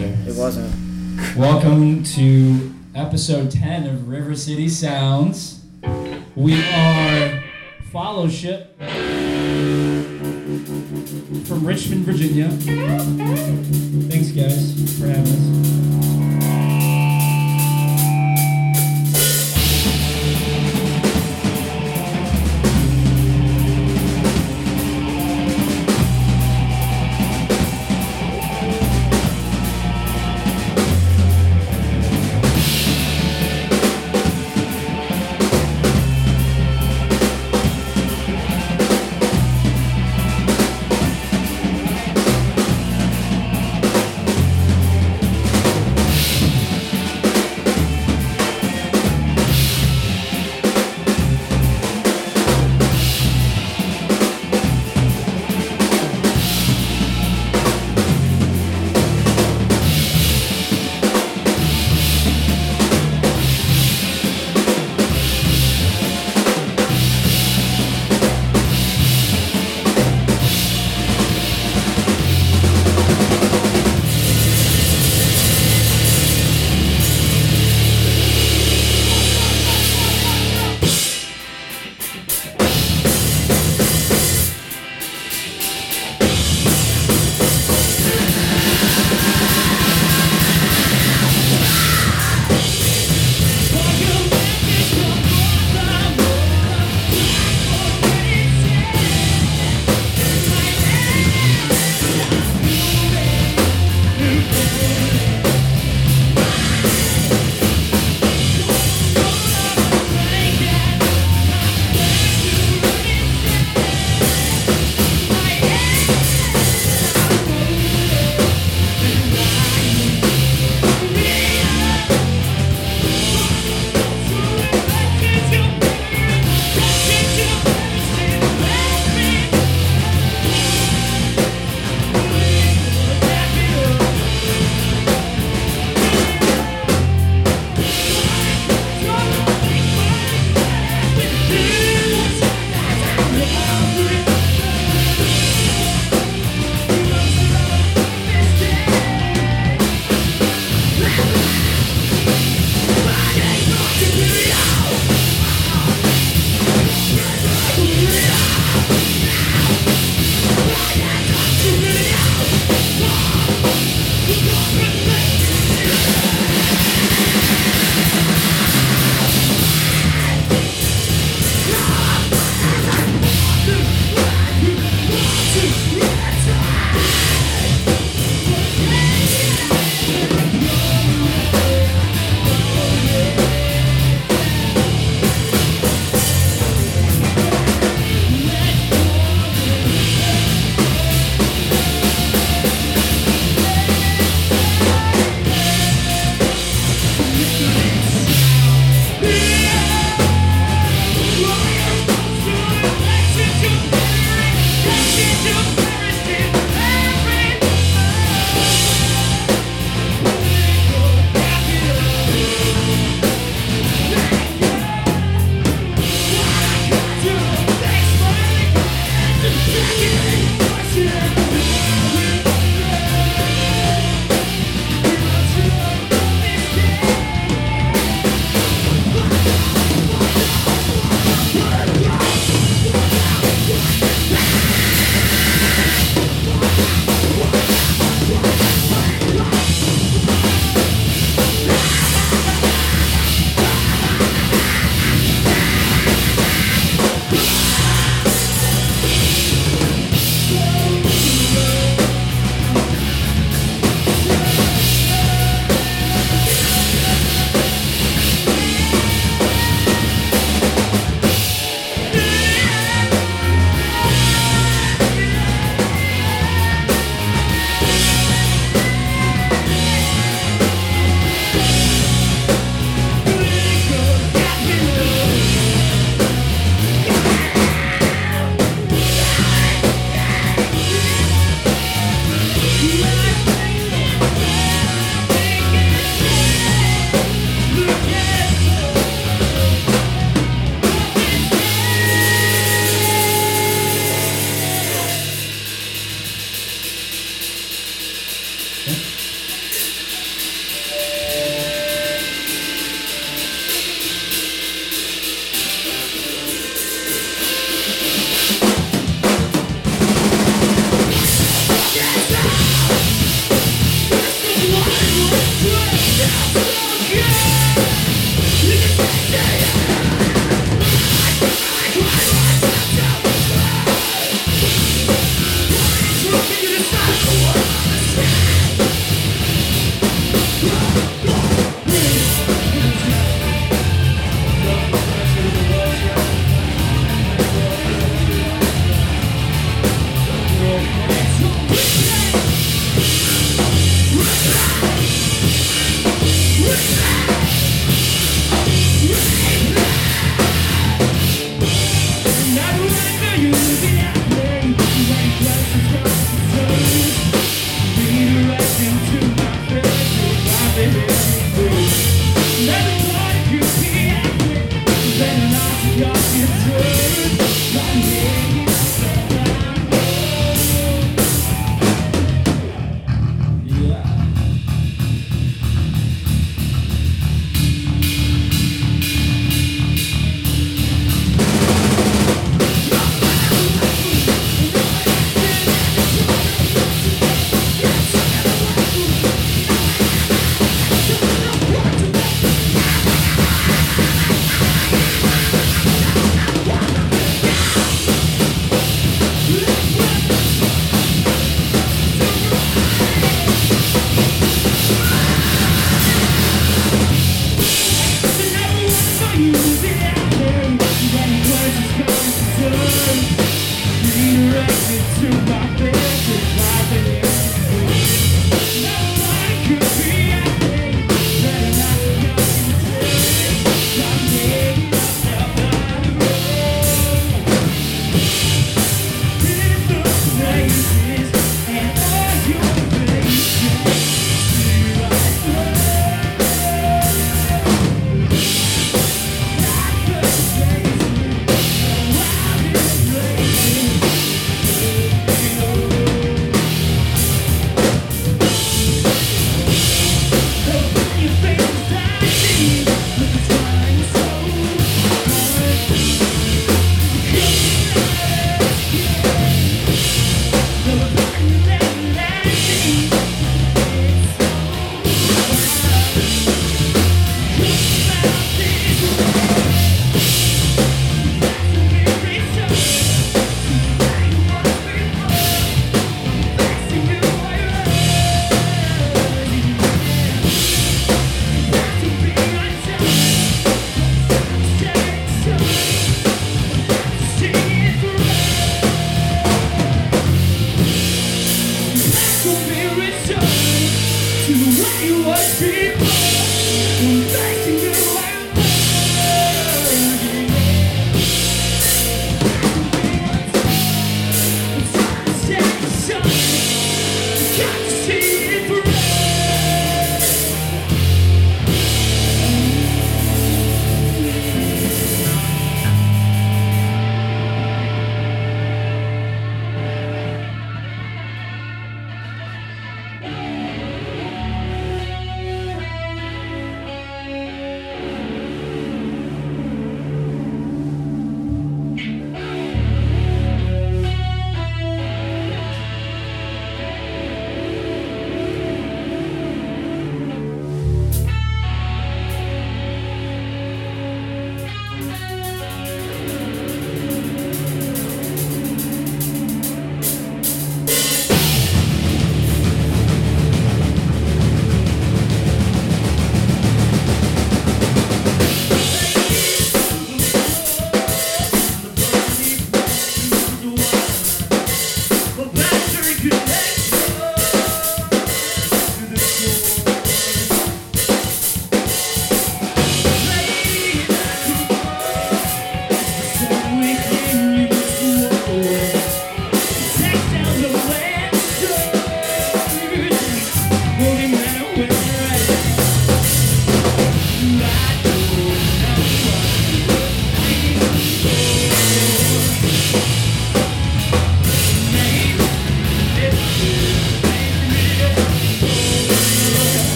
It wasn't. Welcome to episode 10 of River City Sounds. We are Fellowship from Richmond, Virginia. Thanks, guys, for having us. See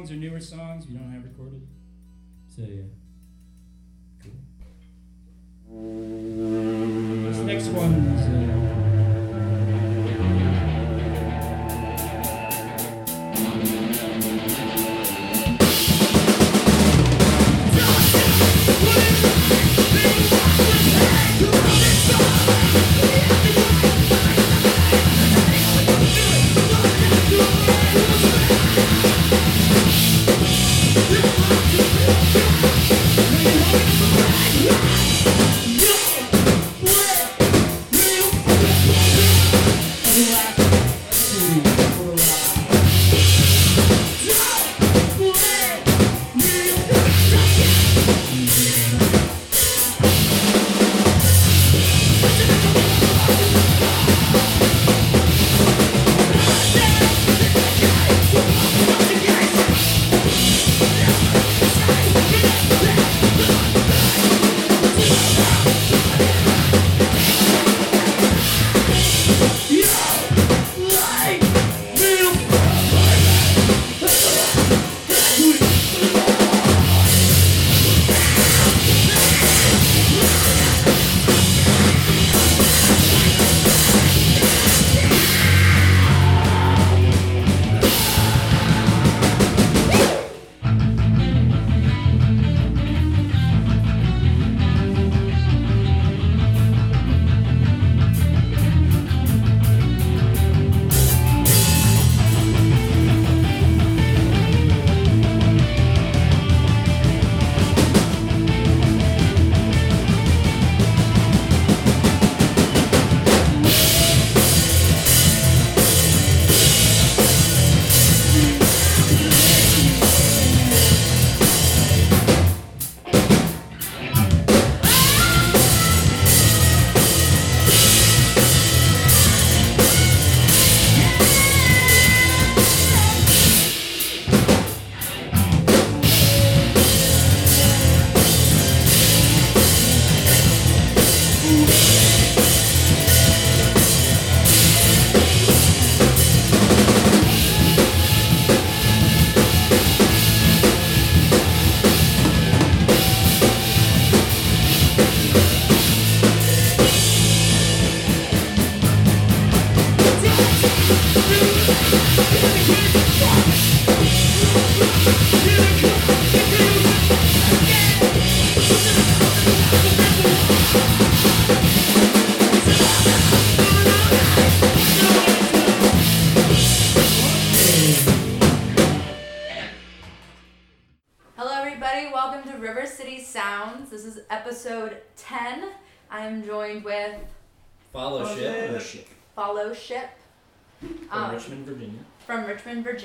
songs are newer songs we don't have recorded. So yeah. Cool. This next one is uh, Hello,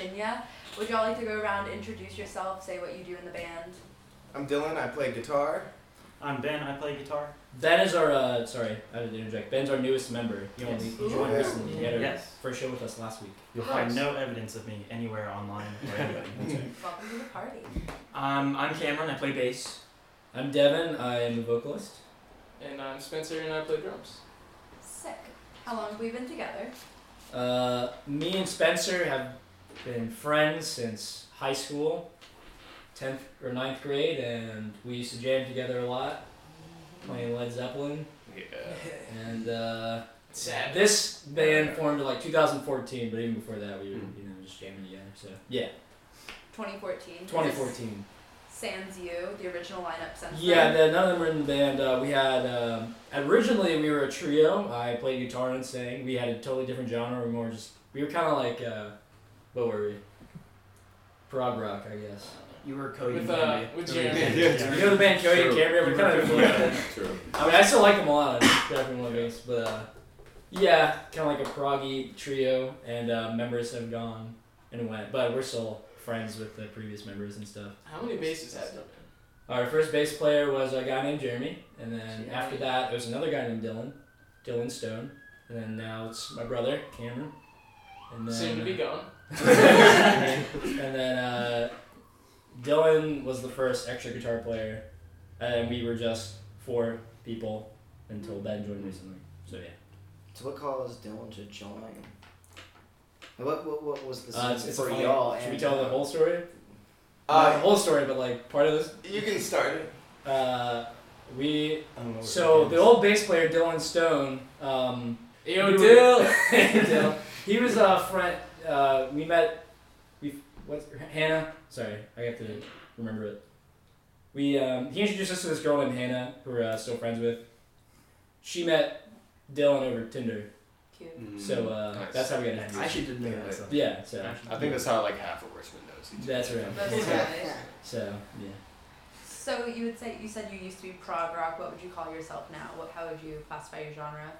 Virginia. Would y'all like to go around, introduce yourself, say what you do in the band? I'm Dylan. I play guitar. I'm Ben. I play guitar. Ben is our uh, sorry, I had to interject. Ben's our newest member. He only Yes. he joined Ooh. recently. He had our Yes. first show with us last week. You'll find no evidence of me anywhere online or anywhere. Welcome to the party. um, I'm Cameron. I play bass. I'm Devin. I am a vocalist. And I'm Spencer, and I play drums. Sick. How long have we been together? Uh, me and Spencer have been friends since high school, tenth or 9th grade, and we used to jam together a lot, playing Led Zeppelin. Yeah. And uh, Sad. this band formed in like 2014, but even before that, we were Hmm. you know just jamming together. So yeah, 2014. 2014. Sans you, the original lineup since Yeah, then. none of them were in the band. Uh, we had um, originally we were a trio. I played guitar and sang. We had a totally different genre. We were more just we were kind of like uh, what were we? Prog rock, I guess. You were Cody With, and uh, Candy. with Cody and Jeremy. Candy, Yeah, You know the band Cody and True. Cambria? We kind of Yeah, true. I mean, I still like them a lot. I definitely one bass, but uh, yeah, kind of like a proggy trio, and uh, members have gone and went, but we're still friends with the previous members and stuff. How many basses have you Our first bass player was a guy named Jeremy, and then Jeremy. after that, there was another guy named Dylan, Dylan Stone, and then now it's my brother Cameron, and then Soon to be gone. and then uh, Dylan was the first extra guitar player, and we were just four people until Ben joined recently. So yeah, So what caused Dylan to join? What what, what was the uh, it's, it's for funny, y'all? Should we and, tell the uh, whole story? Not the Uh, whole story, but like part of this. you can start it. Uh, we I don't know. where so the old bass player Dylan Stone. Um, Yo, we were- Dill. Dill. He was a friend. Uh, we met. We what's Hannah? Sorry, I have to remember it. We um, he introduced us to this girl named Hannah, who we're uh, still friends with. She met Dylan over Tinder, Cute. so uh, Nice. that's how we got I actually didn't know Yeah. that. So. Yeah, so I think that's how like half of Richmond knows each other. that's right. That's nice. So yeah. So you would say you said you used to be prog rock. What would you call yourself now? What how would you classify your genre?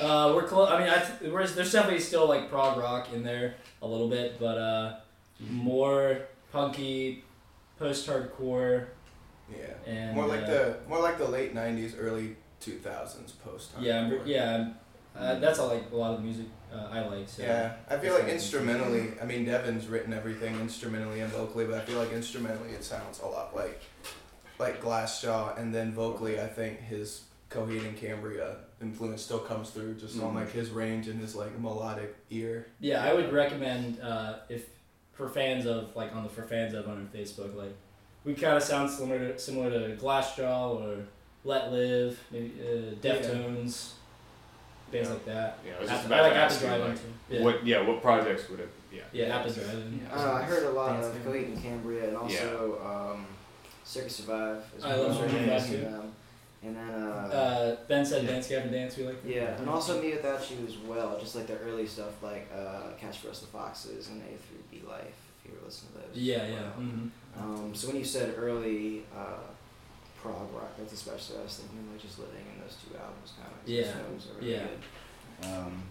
Uh, we're close. I mean, I th- we're, there's definitely still like prog rock in there a little bit, but uh, more punky, post-hardcore, Yeah. and More like uh, the more like the late '90s, early 2000s post. yeah, yeah. Uh, that's all, like a lot of the music uh, I like. So. Yeah, I feel like instrumentally. I mean, Devin's written everything instrumentally and vocally, but I feel like instrumentally it sounds a lot like like Glassjaw, and then vocally, I think his Coheed and Cambria influence still comes through just on Mhm. like his range and his like melodic ear. Yeah, I would recommend uh, if for fans of like on the for fans of on our Facebook, like we kind of sound similar to similar to Glassjaw or Let Live, maybe uh, Deftones, bands Yeah. like that. Yeah, I was App- just I about like to ask you, like. Yeah. what yeah, what projects would it yeah. Yeah, Apple Driving. I don't I heard a lot Dance of band. Coheed and Cambria and also um, Circa Survive. Is I love Circa Survive them. too. Um, And then uh, Uh, ben said Dance Gavin Dance. We like. that. yeah, and also Me Without You as well. Just like the early stuff, like uh, Catch for Us the Foxes and A through B Life. If you ever listen to those. Yeah, yeah. well. hmm Um, so when you said early uh, prog rock, that's especially I was thinking like just living in those two albums kind of. Yeah, Those are really yeah. Good. Um,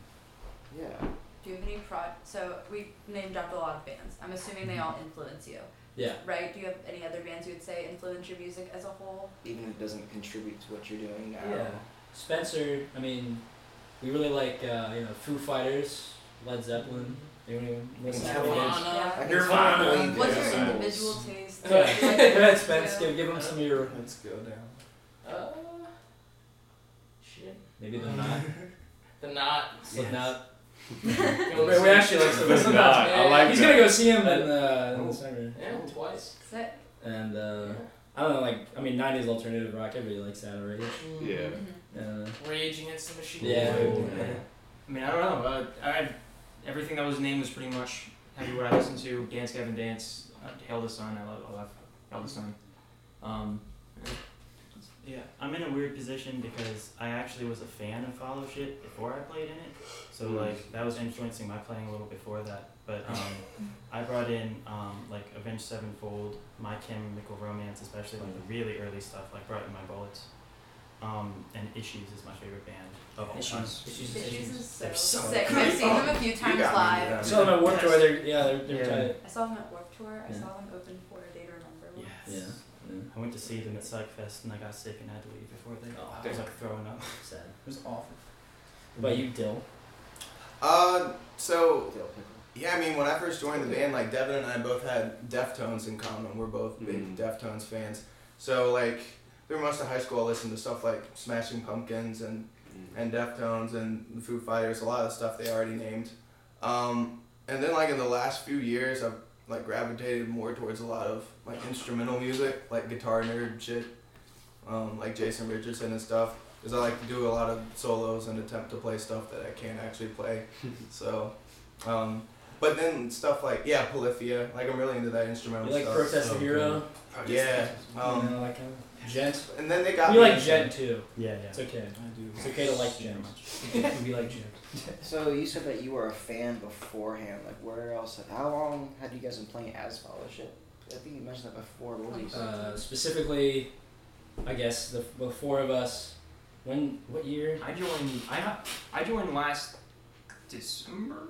yeah. Do you have any prod? So we name dropped a lot of bands. I'm assuming they all influence you, Yeah. right? Do you have any other bands you would say influence your music as a whole? Even if it doesn't contribute to what you're doing now. Yeah. Spencer. I mean, we really like uh, you know Foo Fighters, Led Zeppelin. Anyone listen to Nirvana. bands? Yeah. I can Nirvana. fully believe What's your individual taste? Yeah. Do you Go ahead, Spence. Give, give them some of your Let's go down. Uh, shit. maybe the knot, The knot. Slipknot. Go Wait, we actually like Slipknot. Slipknot. I like He's that. gonna go see him in, uh, in the summer. Yeah, twice. Sick. And uh, Yeah. I don't know, like I mean, '90s alternative rock. Everybody likes that already. Yeah. Mhm. Uh, Rage Against the Machine. Yeah. I mean, I don't know. Uh, I everything that was named was pretty much heavy what I listened to. Dance Gavin Dance, uh, Hail the Sun. I love, I love Hail the Sun. Um, yeah, I'm in a weird position because I actually was a fan of Fellowship before I played in it. So like that was influencing my playing a little before that. But um, I brought in um, like Avenged Sevenfold, My Chemical Romance, especially like the really early stuff, like Brought You My Bullets. Um, and Issues is my favorite band of all time. Issues. Issues is so, They're so sick. good. I've seen them a few times got me, live. yeah. saw them at Warped Tour. They're yeah, they're, they're Yeah. tight. I saw them at Warped Tour. I Yeah. saw them open for a Day to Remember. once. Yes. Yeah. I went to see them at Psychfest and I got sick and had to leave before they. Oh, I was like throwing up. Sad. It was awful. What about you, Dill? Uh, so Dill Yeah, I mean, when I first joined the band, like Devin and I both had Deftones in common. We're both big Mhm. Deftones fans. So like through most of high school, I listened to stuff like Smashing Pumpkins and and Deftones and the Foo Fighters. A lot of stuff they already named. Um, and then like in the last few years, I've like gravitated more towards a lot of like instrumental music, like guitar nerd shit, um, like Jason Richardson and stuff. Because I like to do a lot of solos and attempt to play stuff that I can't actually play. so. Um, but then stuff like yeah, Polyphia. Like I'm really into that instrumental You like stuff. Protest so the Hero? Yeah. you Um, know, like kind of djent. and then they got We me like into- djent too. Yeah, yeah. It's okay. I do. It's okay to like djent. we like djent. So you said that you were a fan beforehand. Like where else? How long had you guys been playing as Fellowship? I think you mentioned that before. What was you saying? Uh, specifically, I guess the, the four of us. When what year? I joined. I ha- I joined last December.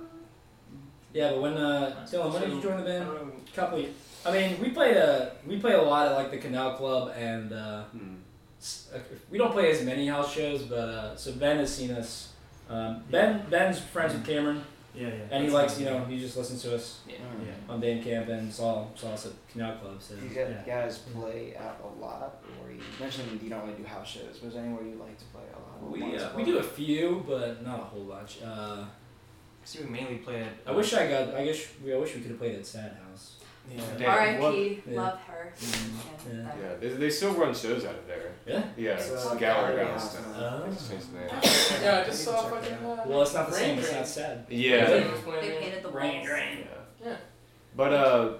Yeah, but when uh, Dylan, when did you join the I band? don't know. couple. I mean, we play a we played a lot at like the Canal Club and uh, Mm. s- uh, we don't play as many house shows, but uh, so Ben has seen us. Um, ben Ben's friends with Cameron, Yeah, yeah. and he likes you know he just listens to us Yeah. Mm. on band camp and saw saw us at Canal Club. So Do you guys, Yeah. guys play out a lot, or you mentioned you don't really do house shows? Was there anywhere you like to play a lot? we uh, we do a few, but not a whole bunch. Uh, See, we mainly play at. I wish I got. I guess we. I wish we could have played at Sad House. Yeah. Yeah. R.I.P. Yeah. Love her. Yeah. And, uh, Yeah, they, they still run shows out of there. Yeah. Yeah, It's, it's uh, Gallery Gallery House House now. now. They changed the name. Yeah, I just saw can check it fucking. Uh, Well, it's not the Rain same. It's not sad. Yeah. Rain They painted the Rain walls. Drain. Yeah. Yeah. But uh,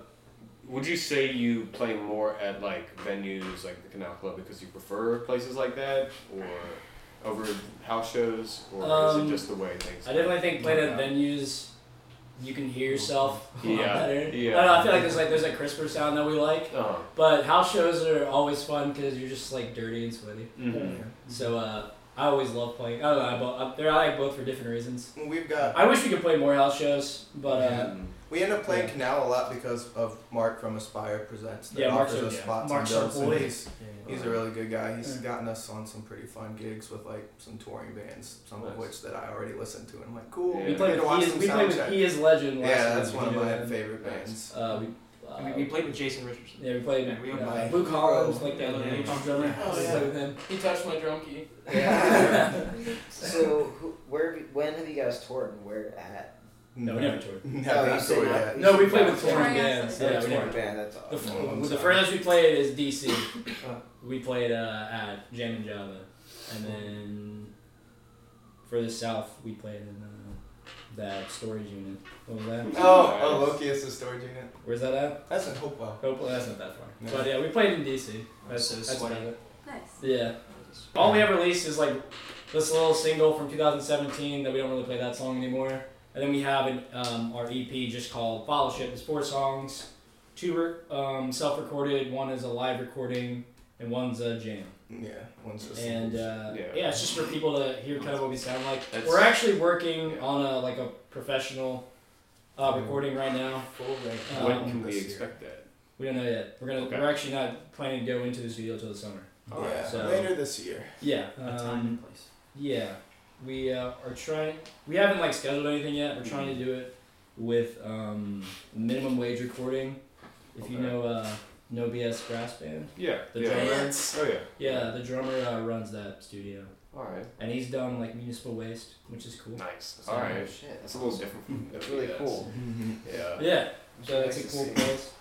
would you say you play more at like venues like the Canal Club because you prefer places like that, or over house shows, or is Um, it just the way things? I definitely think playing at venues, you can hear yourself a lot Yeah, better. yeah. I don't know. I feel like there's like there's a crisper sound that we like, Uh, but house shows are always fun because you're just like dirty and sweaty. mhm. So uh, I always love playing. I don't know. I, bo- they're I like both for different reasons. We've got I wish we could play more house shows, but uh, Mhm. we end up playing Yeah. Canal a lot because of Mark from Aspire Presents that Yeah, Mark's offers a- us yeah. spots Mark's on our bills. and boy. He's, he's a really good guy. He's Yeah. gotten us on some pretty fun gigs with like some touring bands, some of which that I already listened to. And I'm like, cool. Yeah. we We played with watch he is, some we played with he is legend. last Yeah, that's one of my did, favorite bands. Uh, we, uh, I mean, we played with Jason Richardson. yeah, we played. Yeah, we uh, played- Blue Collins, like Yeah, that. yeah, Yeah, yeah. drummer. Oh, yeah. with him. He touched my drum key. so, who, where, have you- when have you guys toured and where at? No, we never toured. Never Oh, you not toured not- yet. No, we played with touring bands. Yeah, Yeah, we touring never. band. That's The, awesome. Oh, the furthest we played is DC. we played uh, at Jammin Java, and then further south we played in uh, that storage unit. What was that? Oh, oh, Loki is the storage unit. Where's that at? That's in Hopewell. Hopefully that's not that far. No. But yeah, we played in DC. That's, So that's sweaty. about it. Nice. Yeah. All we ever released is like this little single from 2017 that we don't really play that song anymore. And then we have an, um, our EP just called Fellowship. It's four songs, two re- um, self-recorded, one is a live recording, and one's a jam. Yeah, one's just. And uh, Yeah. yeah. it's just for people to hear kind of what we sound like. That's- We're actually working on a like a professional uh, recording right now. full. Um, when can we this year. expect that? We don't know yet. We're gonna Okay. we're actually not planning to go into the studio till the summer. yeah, so- later this year. Yeah. A time um, and place. Yeah, we uh, are trying. We haven't like scheduled anything yet. We're trying Mm-hmm. to do it with um, minimum wage recording. If you know uh, No BS Brass Band, Yeah. the yeah. drummer. Oh yeah. Yeah, the drummer uh, runs that studio, All right. and he's done like municipal waste, which is cool. Nice. So- All right. Shit, That's that's a little awesome. different from That's really WBS. cool. Yeah. Yeah, so that's a Nice to cool see. place.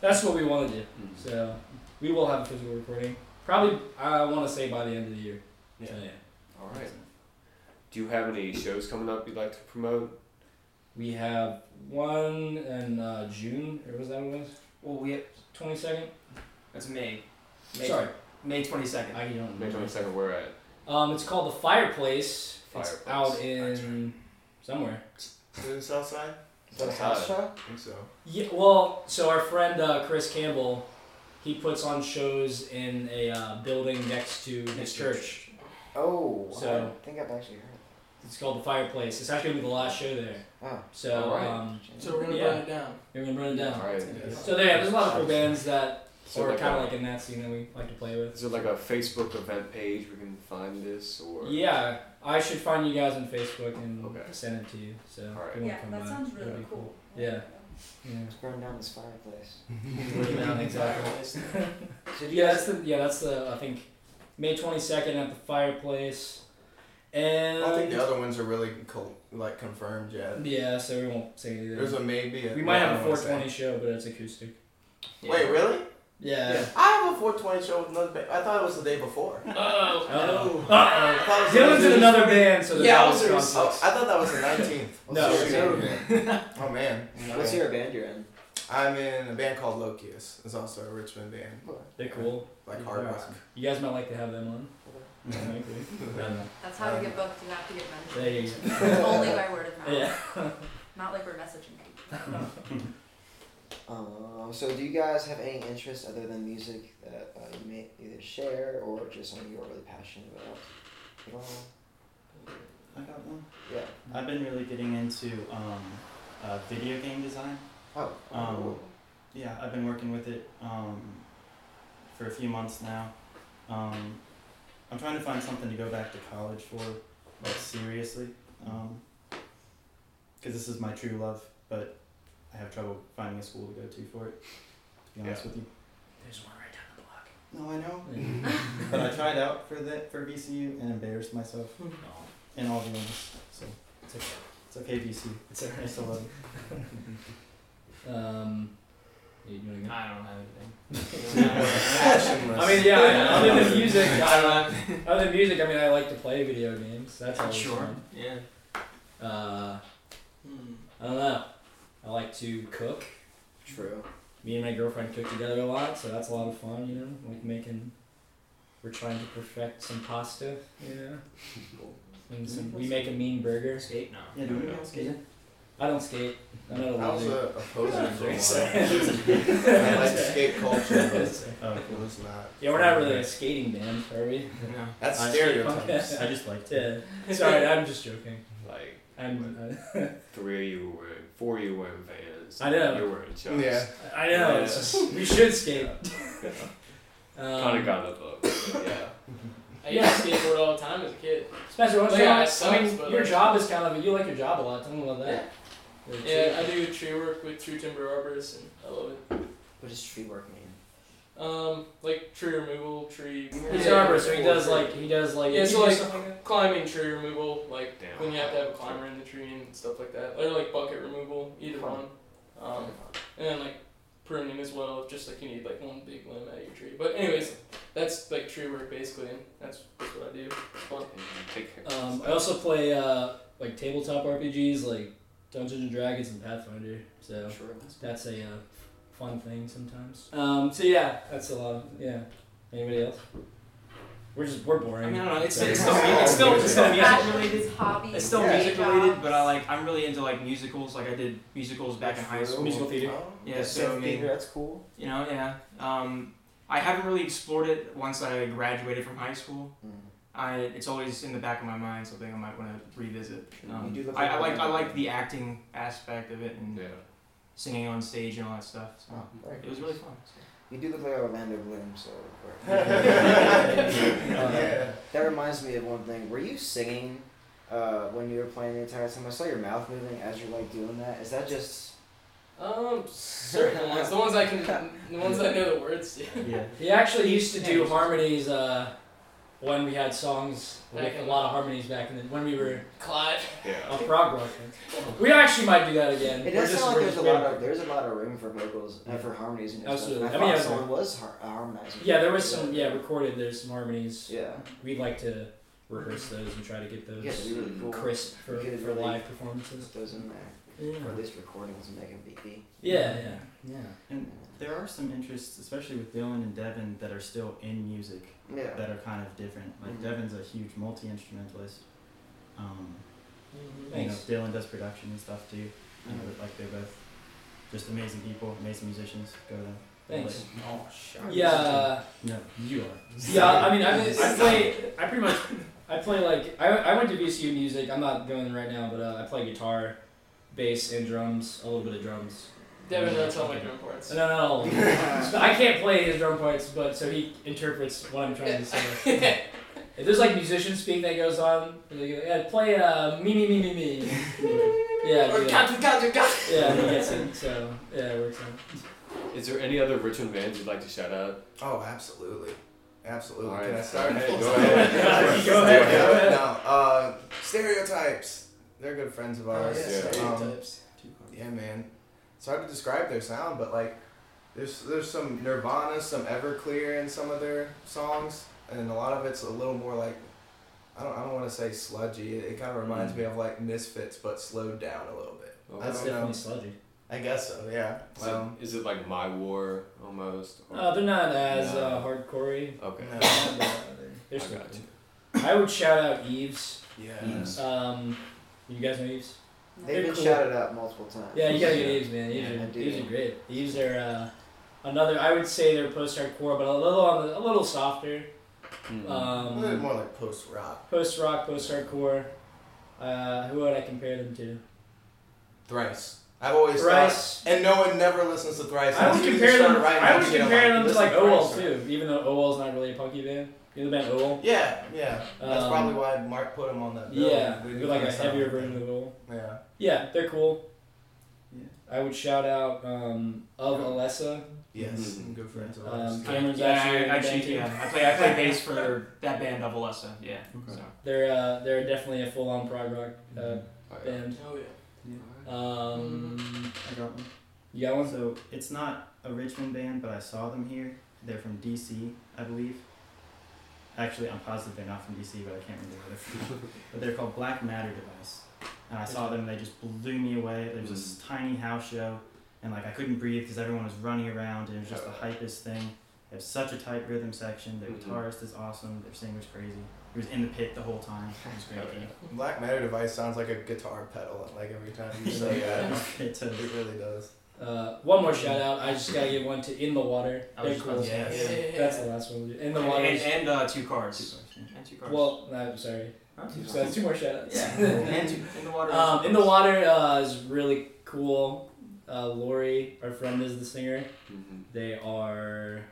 That's what we want to do. Mhm. So we will have a physical recording. Probably, I want to say by the end of the year. Yeah. So, yeah. All right. Do you have any shows coming up you'd like to promote? We have one in uh, June, or was that what it was? Well, we have Twenty second. that's May. May Sorry, May twenty second. I don't May know. twenty second. Where at? Um, it's called the Fireplace. It's Fireplace. out in somewhere. Is it the South Side? Is that a house show? I think so. Yeah. Well, so our friend uh, Chris Campbell, he puts on shows in a uh, building next to his church. Oh, So- I think I've actually heard. It's called the Fireplace. It's actually gonna be the last show there. Oh, So Alright. um, So we're gonna Yeah. burn it down. you're gonna burn it down. All right. So there, there's a lot of cool bands that So are like kind of like in that scene that we like to play with. Is it like a Facebook event page we can find this or? Yeah, I should find you guys on Facebook and Okay. send it to you. So Alright. if you wanna Yeah, come that by, sounds really be cool. Yeah. Yeah. let's burn down this fireplace. Burn down, exactly. So Yeah, that's the yeah, that's the I think May twenty second at the fireplace. And I don't think the other ones are really co- like confirmed yet. yeah, so we won't say anything. There's a maybe. we might have a don't four wanna twenty show, but it's acoustic. say. Wait, really? Yeah. I have a 420 show with another band. I thought it was the day before. Oh. oh. Uh-oh. I thought Dylan's in another band, so there's Yeah, always Yowzers. Oh, conflicts. I thought that was the 19th. No, What's it's band? Oh man. What's your band you're in? I'm in a band called Lokius. It's also a Richmond band, They're cool. like hard rock. You guys might like to have them on. Yeah. That's how you get booked. You have to get There mentioned. you go. Only by word of mouth. Yeah. Not like we're messaging people. Um, so do you guys have any interests other than music that uh, you may either share or just something you're really passionate about? At all? I got one. Yeah. I've been really getting into um, uh, video game design. Oh. Um, Yeah, I've been working with it um, for a few months now, Um, I'm trying to find something to go back to college for, like seriously. Um, because this is my true love, but I have trouble finding a school to go to for it. To be honest Yeah. with you. There's one right down the block. No, I know. but I tried out for that for VCU and embarrassed myself in all the ones. So it's okay. It's okay, VCU. It's alright. I still love you. Um, you doing it? I don't have anything. Passionless. I mean, yeah. Other than music, I don't I, have. other than music, I mean, I like to play video games. That's always Sure. fun. Yeah. Uh, Hmm. I don't know. I like to cook. True. Me and my girlfriend cook together a lot, so that's a lot of fun. You know, like making. We're trying to perfect some pasta. You know. And some, we make a mean burger. Skate? now. Yeah, do we know skating? I don't skate. I'm not a I was loser. a opposer for a Sorry. while. I like skate culture, but Oh, it cool. was not. yeah, we're not really a skating band, are we? No. That's I- stereotypes. I just like to. Yeah. Sorry, I'm just joking. Like I'm. Uh, three of you were four of you were wearing Vans. I know. You're wearing Chucks. Yeah. I know. It's just, we should skate. kind Um, of got the book. but yeah. I used to skateboard all the time as a kid. Spencer, what's Like, your, yeah, it I mean, but, your like- job is kind of you like your job a lot. Tell me about that. Like, Yeah, I do tree work with True Timber Arborists, and I love it. What does tree work mean? Um, like tree removal, tree. He's yeah, an arborist, so he does like he does like Yeah, so, like, stuff like that? climbing tree removal, like Damn. when you have to have a climber in the tree and stuff like that, or like bucket removal, either Fun. one. Um, and then like pruning as well, if just like you need like one big limb out of your tree. But anyways, that's like tree work basically, and that's, that's what I do. It's fun. Take care. Um, I also play uh, like tabletop RPGs like Dungeons and Dragons and Pathfinder. So True. that's a uh, fun thing sometimes. Um, so yeah, that's a lot. Of, yeah. Anybody else? We're just we're boring. I mean, I don't know. It's, So- it's still it's still it's still music related. Hobbies, It's still day music related, but I like I'm really into like musicals. Like I did musicals back in high school. Musical theater. Oh, Yeah, that's so, I theater, mean- that's cool. You know, yeah. Um, I haven't really explored it once I graduated from high school. Mm. I it's always in the back of my mind something I might want to revisit. Um, You do look I, like like I like the acting aspect of it and Yeah. singing on stage and all that stuff. So Oh, it was really fun. You do look like Orlando Bloom, so. yeah. That reminds me of one thing. Were you singing uh, when you were playing the entire time? I saw your mouth moving as you're like doing that. Is that just? Um, certain ones, the ones I can, the ones I know the words to. Yeah. He actually used to do harmonies uh, when we had songs with Back a lot of harmonies back in the, when we were Clyde. Yeah. on prog rock. We actually might do that again. It does just- sound like there's a lot of there's a lot of room for vocals uh, for harmonies and Absolutely. stuff. I And I, mean, thought yeah, someone was har- uh, harmonizing. Yeah, there was some. Yeah, recorded. There's some harmonies. Yeah. We'd like to rehearse those and try to get those Yeah, really cool. crisp for, for really live performances. Put those in there, Yeah. or at least recordings and make them beepy. Yeah, yeah, yeah. And there are some interests, especially with Dylan and Devin, that are still in music Yeah. that are kind of different. Like Mhm. Devin's a huge multi instrumentalist. Um, you know, Thanks. Dylan does production and stuff too. You know, like they're both just amazing people, amazing musicians. Go to them. Thanks. Oh shit. Yeah, No, you are. yeah. I mean, I, I play. I pretty much. I play like I, I went to VCU music. I'm not going right now, but uh, I play guitar, bass, and drums. A little bit of drums. Devin knows all my drum parts. No, no, no. I can't play his drum parts, but so he interprets what I'm trying to say. If there's like musician speak that goes on, they go, yeah, play uh, me me me me me. Yeah, Or do that. count, count, count. yeah, he gets it. So yeah, it works out. Is there any other Richmond bands you'd like to shout out? Oh, absolutely. Absolutely. All Can I right. start? Go ahead. Go ahead. Go ahead, go ahead. No, uh, stereotypes. They're good friends of ours. yeah. Um, Stereotypes. yeah, man. It's hard to describe their sound, but like, there's there's some Nirvana, some Everclear in some of their songs, and a lot of it's a little more like, I don't I don't want to say sludgy. It, it kind of reminds me of like Misfits, but slowed down a little bit. That's definitely know. sludgy. I guess so. Yeah. Is, it, Um, is it like My War almost? Or- Uh, they're not as No. uh, hardcore. okay. no. They're I still got cool. I would shout out Eves. Yeah. Um, you guys know Eves? They've They're been cool. shouted out multiple times. Yeah, you gotta get Eves, man. Eves, Yeah, I are, do. Eves are great. Eves are uh, another. I would say they're post hardcore, but a little on the, a little softer. Hmm. a little Um, more like post rock. post rock, post hardcore. Uh, who would I compare them to? Thrice. I've always Thrice. thought, and no one never listens to Thrice. I would Until you compare them. writing I would shit, I'm compare them to like OWL Thrice. too, even though OWL's not really a punky band. You know the band OWL? Yeah, yeah. That's Um, probably why Mark put them on that. bill. Yeah, We with do like a heavier version of OWL. Yeah. Yeah, they're cool. Yeah. I would shout out um, of Alessa. Yes. Mhm. Good friends. of Um. Cameron's yeah, actually, I, in the actually, too. yeah. I play I play bass for that band of Alessa. Yeah. Okay. So. They're uh, they're definitely a full on prog rock uh, Oh, yeah. band. Oh yeah. Um, I got one. you got one? So it's not a Richmond band, but I saw them here. They're from DC, I believe. Actually, I'm positive they're not from DC, but I can't remember where they're from. but they're called Black Matter Device. And I saw them, and they just blew me away. There was this tiny house show, and like I couldn't breathe because everyone was running around, and it was just the hypest thing. They have such a tight rhythm section. Their Mhm. guitarist is awesome. Their singer's crazy. He was in the pit the whole time. It was great. Yeah. Black Matter Device sounds like a guitar pedal. Like every time you say that, It's a, it really does. Uh, one more shout out. I just gotta give one to In the Water. I was They're cool. about to say, Yes. yeah. Yeah. That's the last one. In the And, Water. and, and uh, two cars. yeah. And two cars. well, no, I'm sorry. Huh? So that's two more shout outs. Yeah. and two, in the water. Um, in the water uh, is really cool. Uh, Lori, our friend, is the singer. Mhm. They are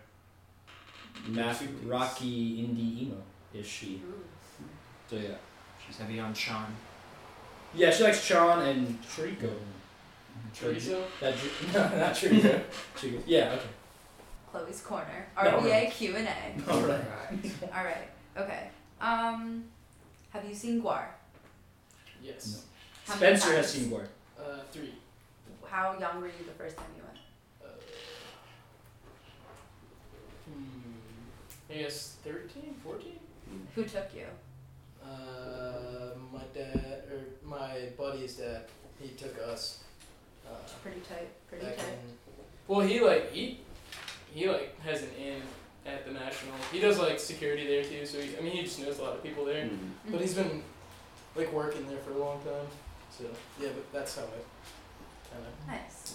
math rocky indie emo is she. So yeah. She's heavy on Chon. Yeah, she likes Chon and Tricot. Chorizo. That Dr- no, not Tricot. Tricot. Yeah. Okay. Chloe's corner. No, RBA Q and A. All right. All right. Okay. Um, have you seen Gwar? Yes. How many Spencer has times? seen Gwar. Uh, three. How young were you the first time you went? Uh, hmm, I guess 13, 14? Who took you? Uh, my dad, or my buddy's dad, he took us. Uh, Pretty tight. Pretty tight. in, well, he like he he like has an in at the national. He does like security there too, so he, I mean he just knows a lot of people there. Mhm. But he's been like working there for a long time, so yeah. But that's how I kind of. Nice.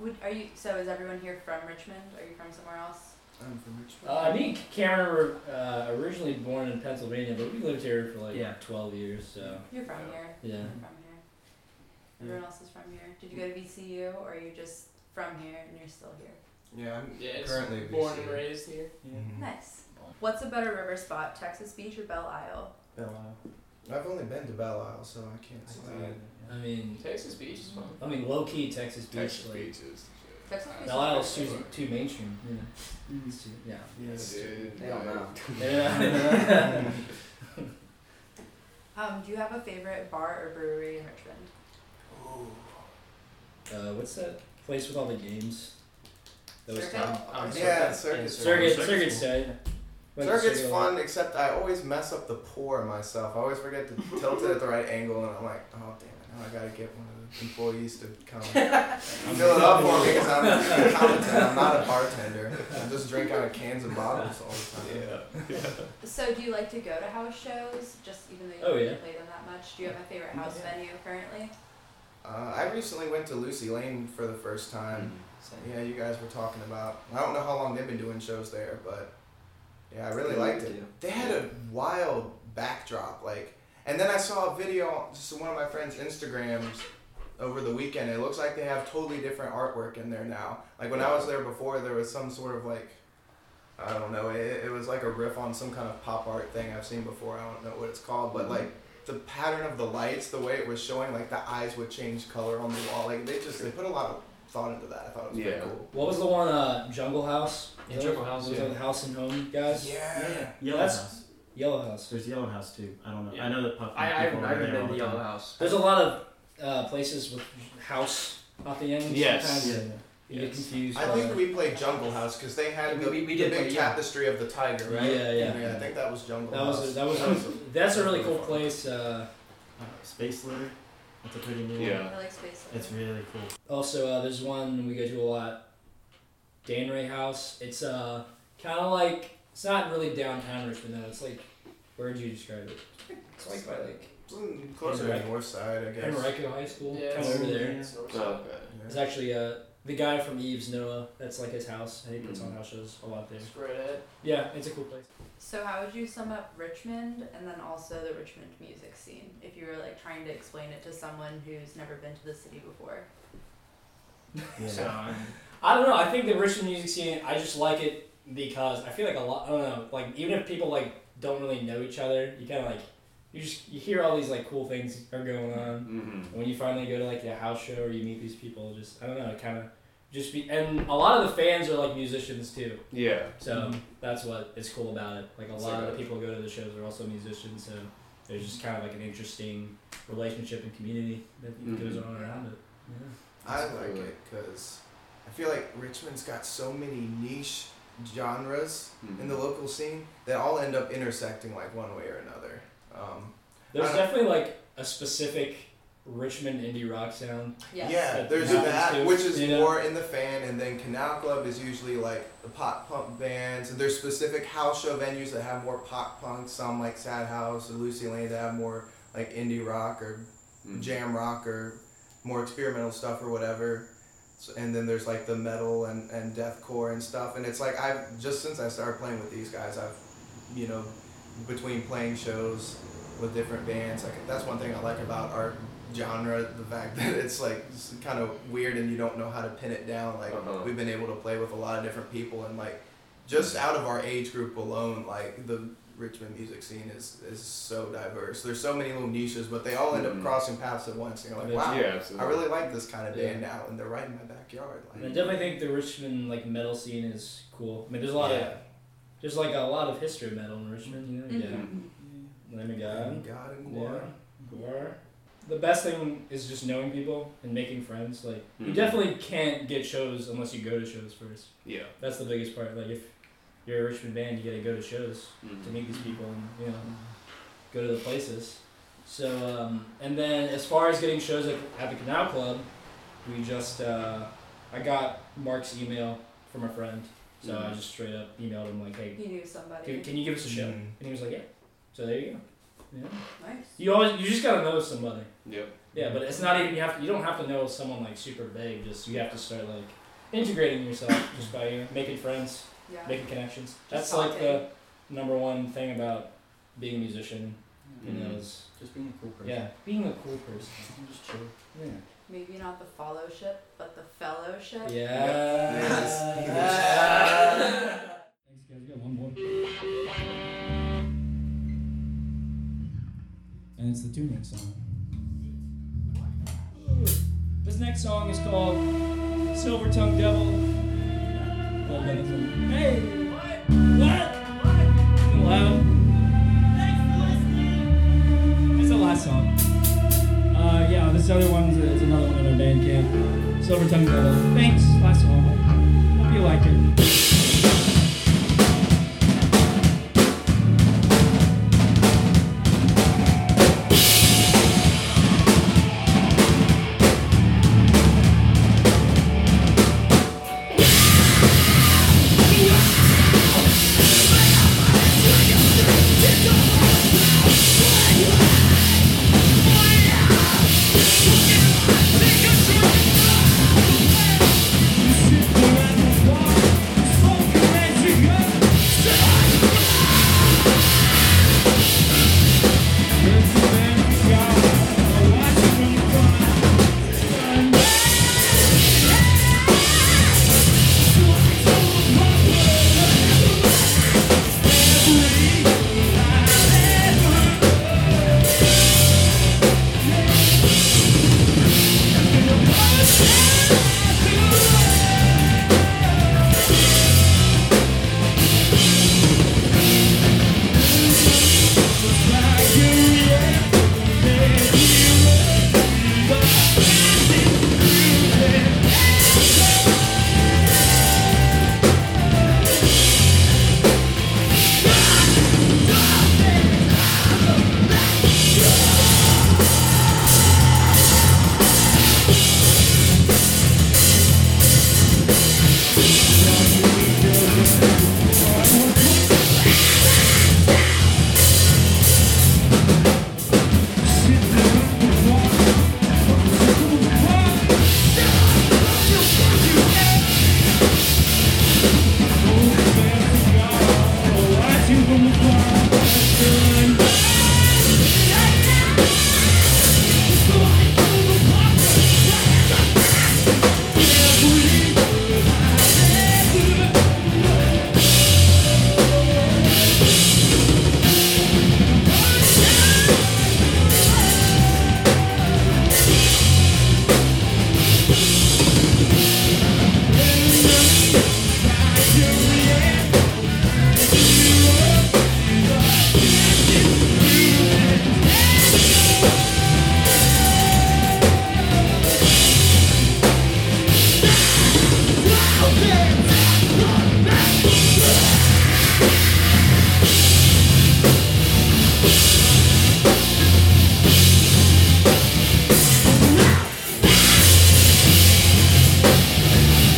Would are you? So is everyone here from Richmond? Are you from somewhere else? I'm from Richmond. Uh, me and Cameron were uh, originally born in Pennsylvania, but we lived here for like Yeah. 12 years. So You're from here. yeah. I'm from here. Everyone else is from here. Did you go to VCU or are you just from here and you're still here? Yeah, I'm Yeah, currently born and raised here. Mhm. Nice. What's a better river spot, Texas Beach or Belle Isle? Belle Isle. I've only been to Belle Isle, so I can't say. I mean, Texas Beach is fun. I mean, low key Texas Beach. Texas like, Beach is. Texas Beach. Belle Isle's is too, too mainstream. Mm-hmm. It's too- yeah. Yes. Dude, They don't know. Yeah. Um, do you have a favorite bar or brewery in Richmond? Uh, what's that place with all the games? That was Circuit? fun. Um, Yeah, Circuit. Circuit. Circuit, Circuit's tight. Went to Circuit's Circuit a lot. fun, except I always mess up the pour myself. I always forget to tilt it at the right angle, and I'm like, oh damn it, now I gotta get one of the employees to come fill it up for me because I'm a competent. I'm not a bartender. I just drink out of cans and bottles all the time. So do you like to go to house shows, just even though you Oh, don't yeah. play them that much? Do you have a favorite house Yeah. venue currently? Uh, I recently went to Lucy Lane for the first time. Yeah, you guys were talking about. I don't know how long they've been doing shows there, but yeah, I really liked it. They had a wild backdrop, like, and then I saw a video just on one of my friends' Instagrams over the weekend. It looks like they have totally different artwork in there now. Like when I was there before, there was some sort of like, I don't know, it, it was like a riff on some kind of pop art thing I've seen before. I don't know what it's called, but like the pattern of the lights, the way it was showing, like the eyes would change color on the wall. Like they just they put a lot of thought into that. I thought it was Yeah. pretty cool. What was the one? Uh, Jungle House. Yeah, Jungle House, Was yeah. that the House and Home guys? Yeah. Yellow That's- House. Yellow House. There's Yellow House too. I don't know. Yeah. I know that Puff. I, I people haven't, I are haven't there been to the Yellow. House. There's a lot of uh, places with house at the end. Yes. Sometimes Yeah, yeah. You get confused. I by- think we played Jungle House because they had We- the, we- we the did big play, yeah. tapestry of the tiger, right? Yeah, yeah. I think that was Jungle That House. was a, that was a, that's a really cool place. Uh, Uh, Space Litter. That's a pretty new Yeah. one. I like Space. It's really cool. also, uh, there's one we go to a lot. Dan Ray House. It's uh kind of like it's not really downtown Richmond though. It's like where would you describe it? It's like by like It's closer to the Henrico. north side, I guess. Henrico High School. Yeah, kind it's over there. it's Oh, okay. Yeah. It's actually uh the guy from Eve's Noah. That's like his house. and he puts on Mhm. house shows a lot there. It's right at. Yeah, it's a cool place. So how would you sum up Richmond and then also the Richmond music scene if you were like trying to explain it to someone who's never been to the city before? Yeah. So I I don't know. I think the Richmond music scene. I just like it because I feel like a lot. I don't know. Like even if people like don't really know each other, you kind of like you just you hear all these like cool things are going on. Mm-hmm. When you finally go to like a house show or you meet these people, just I don't know, kind of just be. And a lot of the fans are like musicians too. Yeah. So that's what is cool about it. Like a It's lot like of a- the people who go to the shows are also musicians, so there's just kind of like an interesting relationship and community that goes Mhm. on around it. Yeah. I like it because I feel like Richmond's got so many niche genres Mm-hmm. in the local scene that all end up intersecting like one way or another. Um, There's definitely like a specific Richmond indie rock sound. Yes. Yeah, That there's that, too, which is you know? more in the fan, and then Canal Club is usually like the pop punk bands, and there's specific house show venues that have more pop punk, some like Sad House and Lucy Lane that have more like indie rock or Mhm. jam rock or more experimental stuff or whatever. So, and then there's like the metal and, and deathcore and stuff, and it's like I've just since I started playing with these guys, I've you know between playing shows with different bands, like that's one thing I like about our genre, the fact that it's like kind of weird and you don't know how to pin it down. Like Uh-huh. we've been able to play with a lot of different people and like just out of our age group alone, like the Richmond music scene is is so diverse. There's so many little niches, but they all end up crossing paths at once. And you're like, wow, Yeah. I really like this kind of Yeah. band now, and they're right in my backyard. And I definitely think the Richmond like metal scene is cool. I mean, there's a lot yeah. of there's like a lot of history of metal in Richmond. You know, Mhm. yeah, Lamb of God, God and yeah, Gwar. Gwar. The best thing is just knowing people and making friends. Like you Mhm. definitely can't get shows unless you go to shows first. Yeah. That's the biggest part. Like if you're a Richmond band, you gotta go to shows to Mhm. meet these people and you know go to the places. So um, and then as far as getting shows at, at the Canal Club, we just uh, I got Mark's email from a friend, so I Mhm. just straight up emailed him like, hey, You knew somebody. can, can you give us a show? Mhm. And he was like, yeah. So there you go. Yeah. Nice. You always you just gotta know somebody. Yep. Yeah, but it's not even you have to, you don't have to know someone like super vague. Just you have to start like integrating yourself just by you know, making friends, Yeah. making connections. Just That's like the number one thing about being a musician. You know, Mhm. is Just being a cool person. yeah, being a cool person. Just chill. Yeah. Maybe not the fellowship, but the fellowship. Yeah. Thanks, guys. We got one more. And it's the tuning song. This next song is called Silver Tongue Devil. Well done, it's a- Hey! What? What? Loud. It's the last song. Uh, yeah, this other one is, another one of their band camp. Silver Tongue Devil. Thanks. Last song. Hope you like it.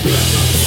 Bad